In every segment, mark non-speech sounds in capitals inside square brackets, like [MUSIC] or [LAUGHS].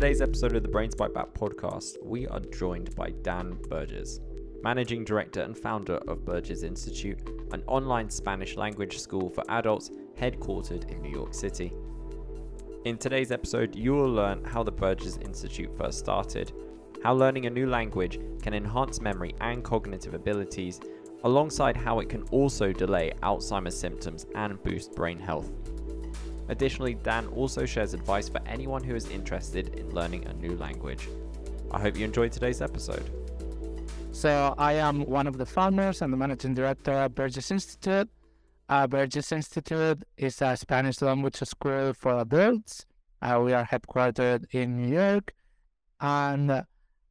today's episode of the Brains Byte Back podcast, we are joined by Dan Berges, Managing Director and founder of Berges Institute, an online Spanish language school for adults headquartered in New York City. In today's episode, you will learn how the Berges Institute first started, how learning a new language can enhance memory and cognitive abilities, alongside how it can also delay Alzheimer's symptoms and boost brain health. Additionally, Dan also shares advice for anyone who is interested in learning a new language. I hope you enjoyed today's episode. So, I am one of the founders and the managing director at Berges Institute. Uh, Berges Institute is a Spanish language school for adults. Uh, we are headquartered in New York and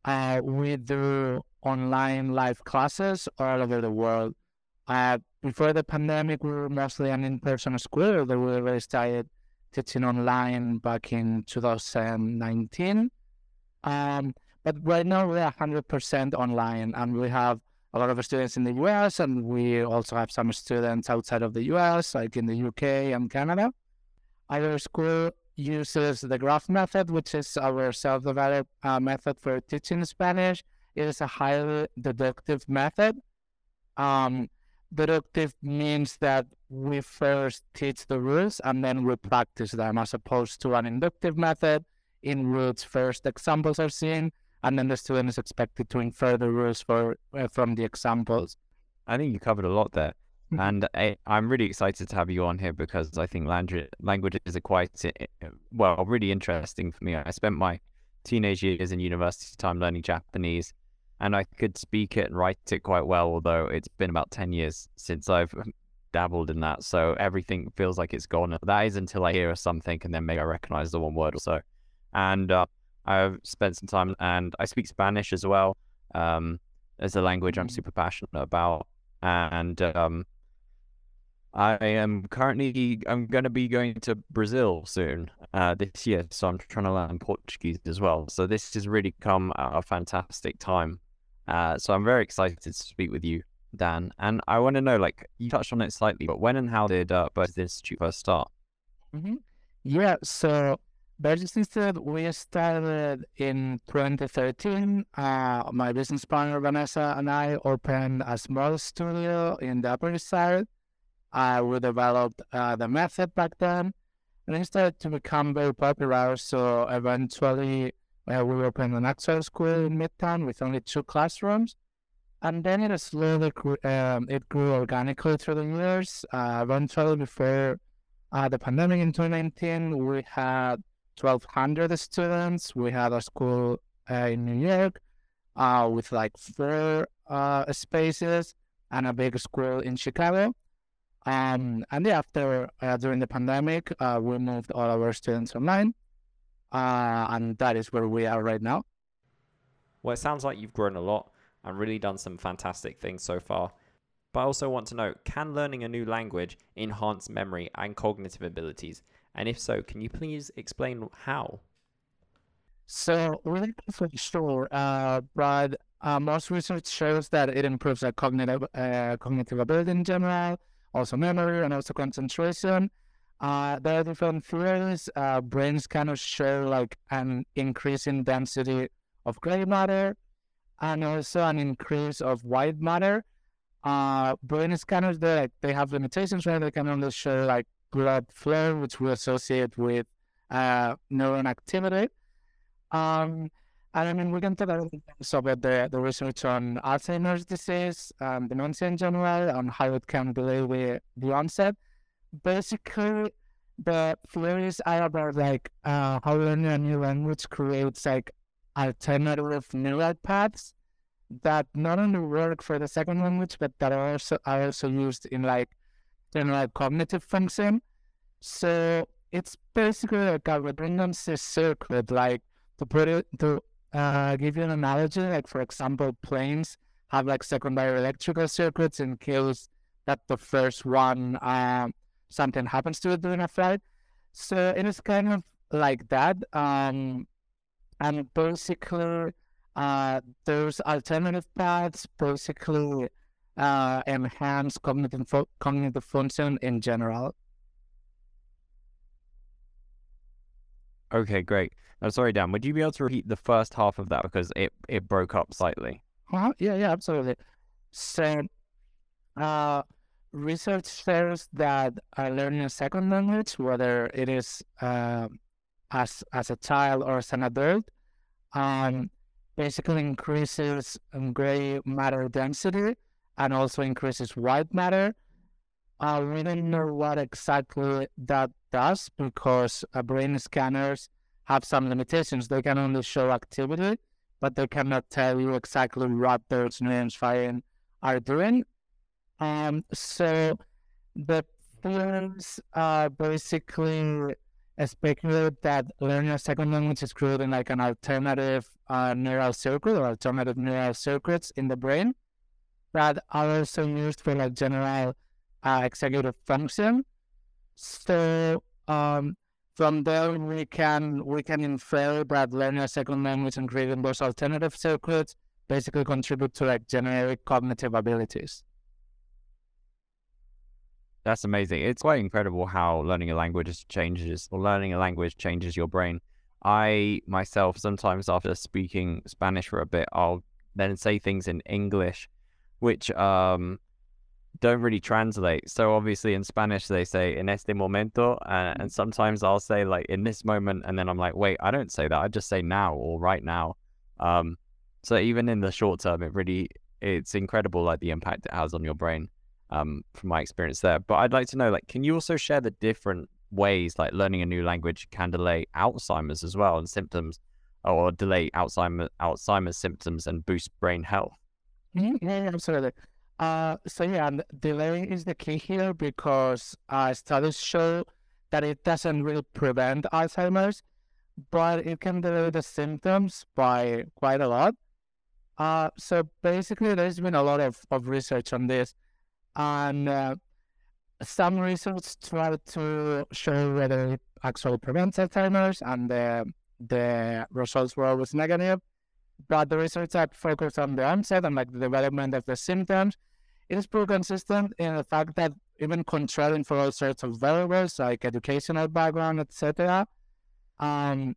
uh, we do online live classes all over the world. Uh, before the pandemic, we were mostly an in-person school. We really started teaching online back in 2019. Um, but right now we're 100% online, and we have a lot of students in the US, and we also have some students outside of the US, like in the UK and Canada. Our school uses the Graf method, which is our self-developed uh, method for teaching Spanish. It is a highly deductive method. Um, deductive means that we first teach the rules and then we practice them, as opposed to an inductive method in which first examples are seen and then the student is expected to infer the rules for uh, from the examples. I think you covered a lot there. Mm-hmm. and I, am really excited to have you on here because I think language languages are quite well, really interesting for me. I spent my teenage years in university time learning Japanese, and I could speak it and write it quite well. Although it's been about ten years since I've [LAUGHS] dabbled in that, so everything feels like it's gone. That is until I hear something and then maybe I recognize the one word or so. And uh, I've spent some time, and I speak Spanish as well. Um, as a language I'm mm-hmm. super passionate about, and um, I am currently I'm going to be going to Brazil soon uh, this year, so I'm trying to learn Portuguese as well. So this has really come at a fantastic time. Uh, so I'm very excited to speak with you, Dan. And I want to know, like you touched on it slightly, but when and how did uh, Berges Institute first start? Mm-hmm. Yeah, so Berges Institute we started in 2013. Uh, my business partner Vanessa and I opened a small studio in the Upper East Side uh, we developed uh, the method back then, and it started to become very popular. So eventually, uh, we opened an actual school in Midtown with only two classrooms, and then it slowly grew, um, it grew organically through the years. Uh, eventually, before uh, the pandemic in 2019, we had 1,200 students. We had a school uh, in New York with like four spaces and a big school in Chicago. Um, and after uh, during the pandemic, uh, we moved all our students online, uh, and that is where we are right now. Well, it sounds like you've grown a lot and really done some fantastic things so far. But I also want to know can learning a new language enhance memory and cognitive abilities? And if so, can you please explain how? So, really, for sure, uh, but uh, most research shows that it improves our cognitive, uh, cognitive ability in general also memory and also concentration. Uh, there are different theories. Uh, brain scanners show like an increase in density of gray matter and also an increase of white matter. Uh, brain scanners, they, like, they have limitations where they can only show like blood flow, which we associate with uh, neuron activity. Um, and I mean, we can talk about the, the research on Alzheimer's disease, um, dementia in general, on how it can delay with the onset. Basically, the theories are about like uh, how learning a new language creates like alternative neural paths that not only work for the second language, but that are also are also used in like general cognitive function. So it's basically like a redundancy circuit, like to put it to uh, give you an analogy, like for example, planes have like secondary electrical circuits in case that the first one um, something happens to it during a flight. So it is kind of like that. Um, and basically, uh, those alternative paths basically uh, enhance cognitive fo- cognitive function in general. Okay, great. I'm sorry, Dan. Would you be able to repeat the first half of that because it it broke up slightly? Uh-huh. Yeah, yeah, absolutely. So, uh, research shows that uh, learning a second language, whether it is uh, as as a child or as an adult, um, basically increases gray matter density and also increases white matter. Uh, we don't know what exactly that does because uh, brain scanners have some limitations. They can only show activity, but they cannot tell you exactly what those neurons firing are doing. Um, so the theories are basically speculate that learning a second language is creating like an alternative uh, neural circuit or alternative neural circuits in the brain that are also used for like general uh, executive function. So um, from there we can we can infer that learning a second language and creating those alternative circuits basically contribute to like generic cognitive abilities. That's amazing. It's quite incredible how learning a language changes or learning a language changes your brain. I myself sometimes after speaking Spanish for a bit, I'll then say things in English which um don't really translate. So obviously in Spanish they say en este momento, and sometimes I'll say like in this moment, and then I'm like, wait, I don't say that. I just say now or right now. Um, so even in the short term, it really it's incredible like the impact it has on your brain um, from my experience there. But I'd like to know, like, can you also share the different ways like learning a new language can delay Alzheimer's as well and symptoms, or delay Alzheimer Alzheimer's symptoms and boost brain health? Mm-hmm. Yeah, absolutely. Uh, so yeah, delay is the key here because uh, studies show that it doesn't really prevent Alzheimer's, but it can delay the symptoms by quite a lot. Uh, so basically, there's been a lot of, of research on this and uh, some research tried to show whether it actually prevents Alzheimer's, and the the results were always negative. But the research that focused on the onset and like the development of the symptoms, it is pretty consistent in the fact that even controlling for all sorts of variables like educational background, etc., um,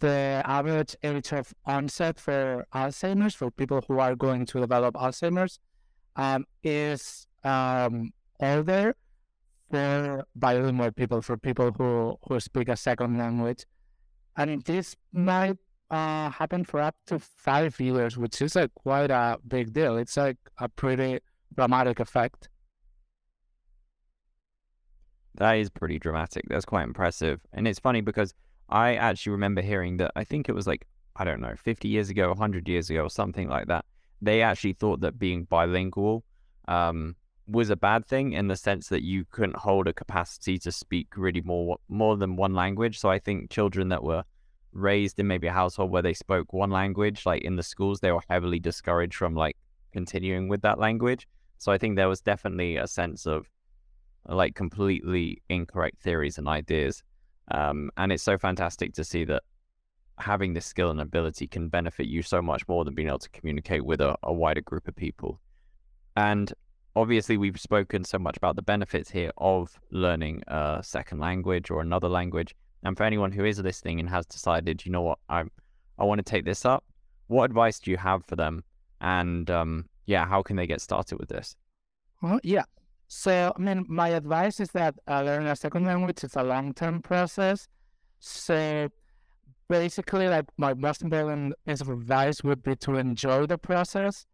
the average age of onset for Alzheimer's for people who are going to develop Alzheimer's um, is um, older for bilingual people, for people who, who speak a second language. And this might uh, happen for up to five years, which is like quite a big deal. It's like a pretty dramatic effect. That is pretty dramatic. That's quite impressive. And it's funny because I actually remember hearing that I think it was like, I don't know, 50 years ago, 100 years ago, or something like that. They actually thought that being bilingual um, was a bad thing in the sense that you couldn't hold a capacity to speak really more more than one language. So I think children that were raised in maybe a household where they spoke one language, like in the schools, they were heavily discouraged from like continuing with that language. So I think there was definitely a sense of like completely incorrect theories and ideas. Um, and it's so fantastic to see that having this skill and ability can benefit you so much more than being able to communicate with a, a wider group of people. And obviously we've spoken so much about the benefits here of learning a second language or another language. And for anyone who is listening and has decided, you know what, I I want to take this up, what advice do you have for them? And um, yeah, how can they get started with this? Well, yeah. So, I mean, my advice is that uh, learning a second language is a long term process. So, basically, like my most important advice would be to enjoy the process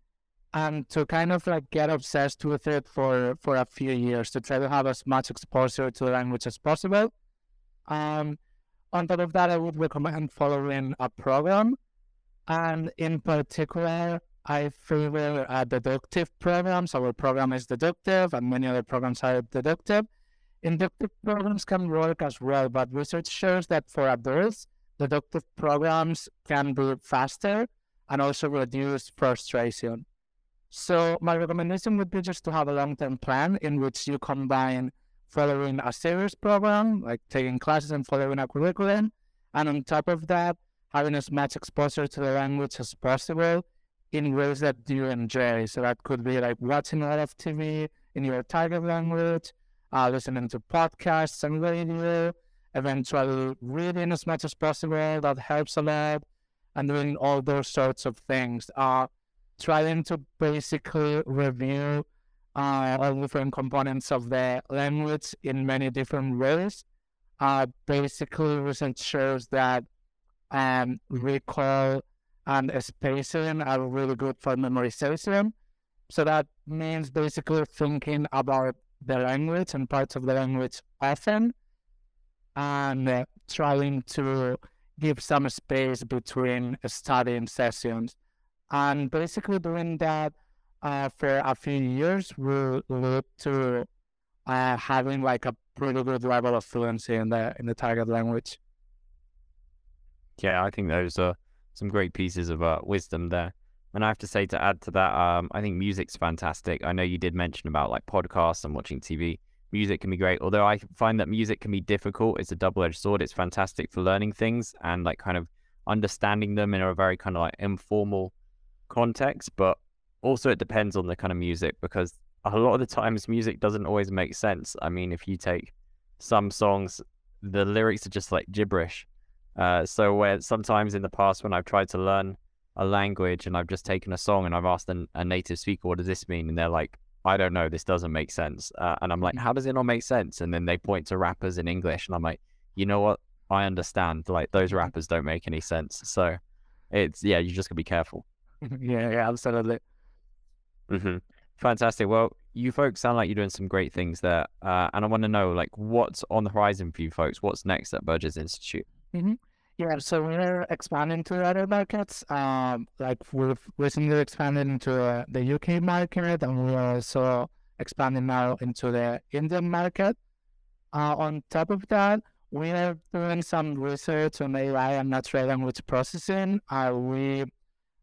and to kind of like get obsessed with it for for a few years to try to have as much exposure to the language as possible. Um, on top of that, I would recommend following a program, and in particular, I favor a deductive programs. Our program is deductive, and many other programs are deductive. Inductive programs can work as well, but research shows that for adults, deductive programs can be faster and also reduce frustration. So my recommendation would be just to have a long-term plan in which you combine following a serious program, like taking classes and following a curriculum, and on top of that, having as much exposure to the language as possible in ways that you enjoy. So that could be like watching a lot of TV in your target language, uh, listening to podcasts and radio, eventually reading as much as possible. That helps a lot. And doing all those sorts of things. Uh, trying to basically review uh, all different components of the language in many different ways. Uh, basically, research shows that um, recall and spacing are really good for memorization. So that means basically thinking about the language and parts of the language often and uh, trying to give some space between studying sessions. And basically doing that uh, for a few years will lead to uh, having like a pretty good level of fluency in the in the target language. Yeah, I think those are some great pieces of uh, wisdom there. And I have to say to add to that, um, I think music's fantastic. I know you did mention about like podcasts and watching TV. Music can be great, although I find that music can be difficult. It's a double-edged sword. It's fantastic for learning things and like kind of understanding them in a very kind of like informal context. But also, it depends on the kind of music because a lot of the times music doesn't always make sense. I mean, if you take some songs, the lyrics are just like gibberish. Uh, so where sometimes in the past when I've tried to learn a language and I've just taken a song and I've asked an, a native speaker, what does this mean? And they're like, I don't know, this doesn't make sense. Uh, and I'm like, how does it not make sense? And then they point to rappers in English and I'm like, you know what? I understand. Like those mm-hmm. rappers don't make any sense. So it's, yeah, you just gotta be careful. [LAUGHS] yeah, yeah, absolutely. Mm-hmm. Fantastic. Well, you folks sound like you're doing some great things there. Uh, and I want to know, like, what's on the horizon for you folks? What's next at Berges Institute? Mm-hmm. Yeah, so we're expanding to other markets. Um, like we've recently expanded into uh, the UK market, and we're also expanding now into the Indian market. Uh, on top of that, we are doing some research on AI and natural language processing. Uh, we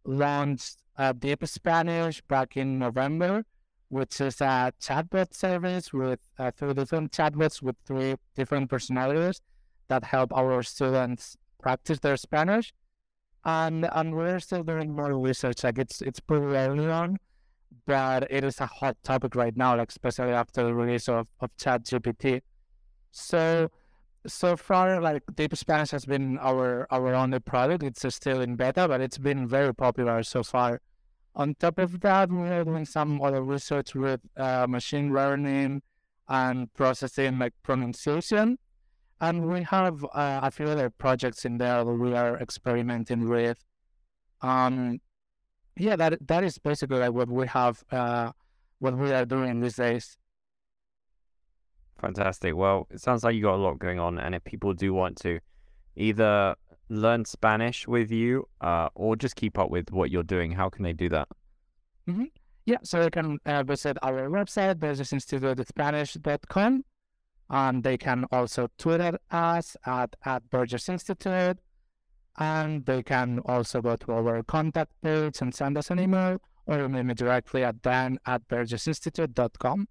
launched uh, Deep Spanish back in November, which is a chatbot service with uh, three different chatbots with three different personalities that help our students practice their Spanish. And and we're still doing more research. Like it's it's pretty early on, but it is a hot topic right now, like especially after the release of, of ChatGPT. So so far, like Deep Spanish has been our our only product. It's still in beta, but it's been very popular so far. On top of that, we are doing some other research with uh, machine learning and processing like pronunciation. And we have uh, a few other projects in there that we are experimenting with. Um, yeah, that that is basically like what we have, uh, what we are doing these days. Fantastic. Well, it sounds like you got a lot going on, and if people do want to either learn Spanish with you uh, or just keep up with what you're doing, how can they do that? Mm-hmm. Yeah, so they can uh, visit our website, bergesinstitute.spanish.com and they can also Twitter us at, at Berges Institute. And they can also go to our contact page and send us an email or email me directly at dan at bergesinstitute.com.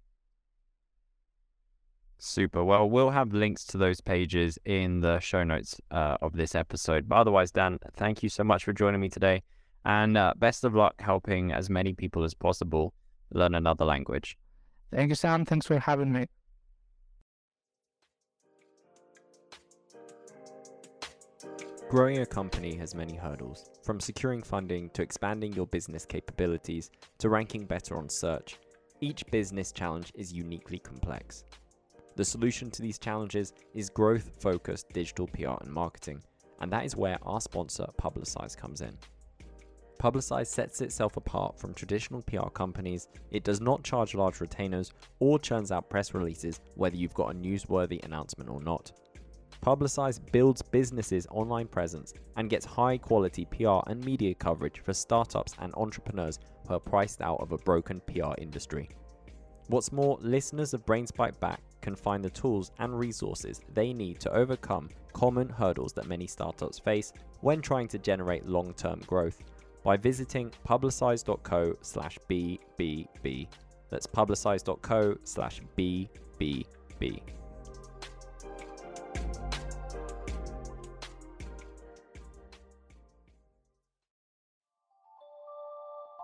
Super. Well, we'll have links to those pages in the show notes uh, of this episode. But otherwise, Dan, thank you so much for joining me today. And uh, best of luck helping as many people as possible learn another language. Thank you, Sam. Thanks for having me. Growing a company has many hurdles, from securing funding to expanding your business capabilities to ranking better on search. Each business challenge is uniquely complex. The solution to these challenges is growth focused digital PR and marketing, and that is where our sponsor Publicize comes in. Publicize sets itself apart from traditional PR companies. It does not charge large retainers or churns out press releases whether you've got a newsworthy announcement or not. Publicize builds businesses' online presence and gets high quality PR and media coverage for startups and entrepreneurs who are priced out of a broken PR industry. What's more, listeners of Brains Byte Back can find the tools and resources they need to overcome common hurdles that many startups face when trying to generate long-term growth by visiting publicize.co slash BBB. That's publicize.co slash BBB.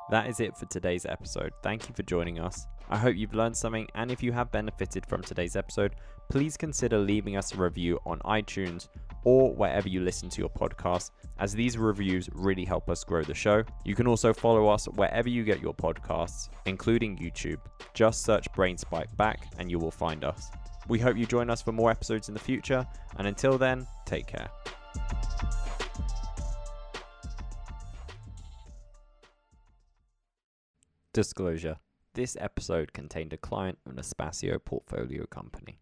That is it for today's episode. Thank you for joining us. I hope you've learned something, and if you have benefited from today's episode, please consider leaving us a review on iTunes or wherever you listen to your podcast, as these reviews really help us grow the show. You can also follow us wherever you get your podcasts, including YouTube. Just search Brains Byte Back and you will find us. We hope you join us for more episodes in the future, and until then, take care. Disclosure This episode contained a client of an Espacio portfolio company.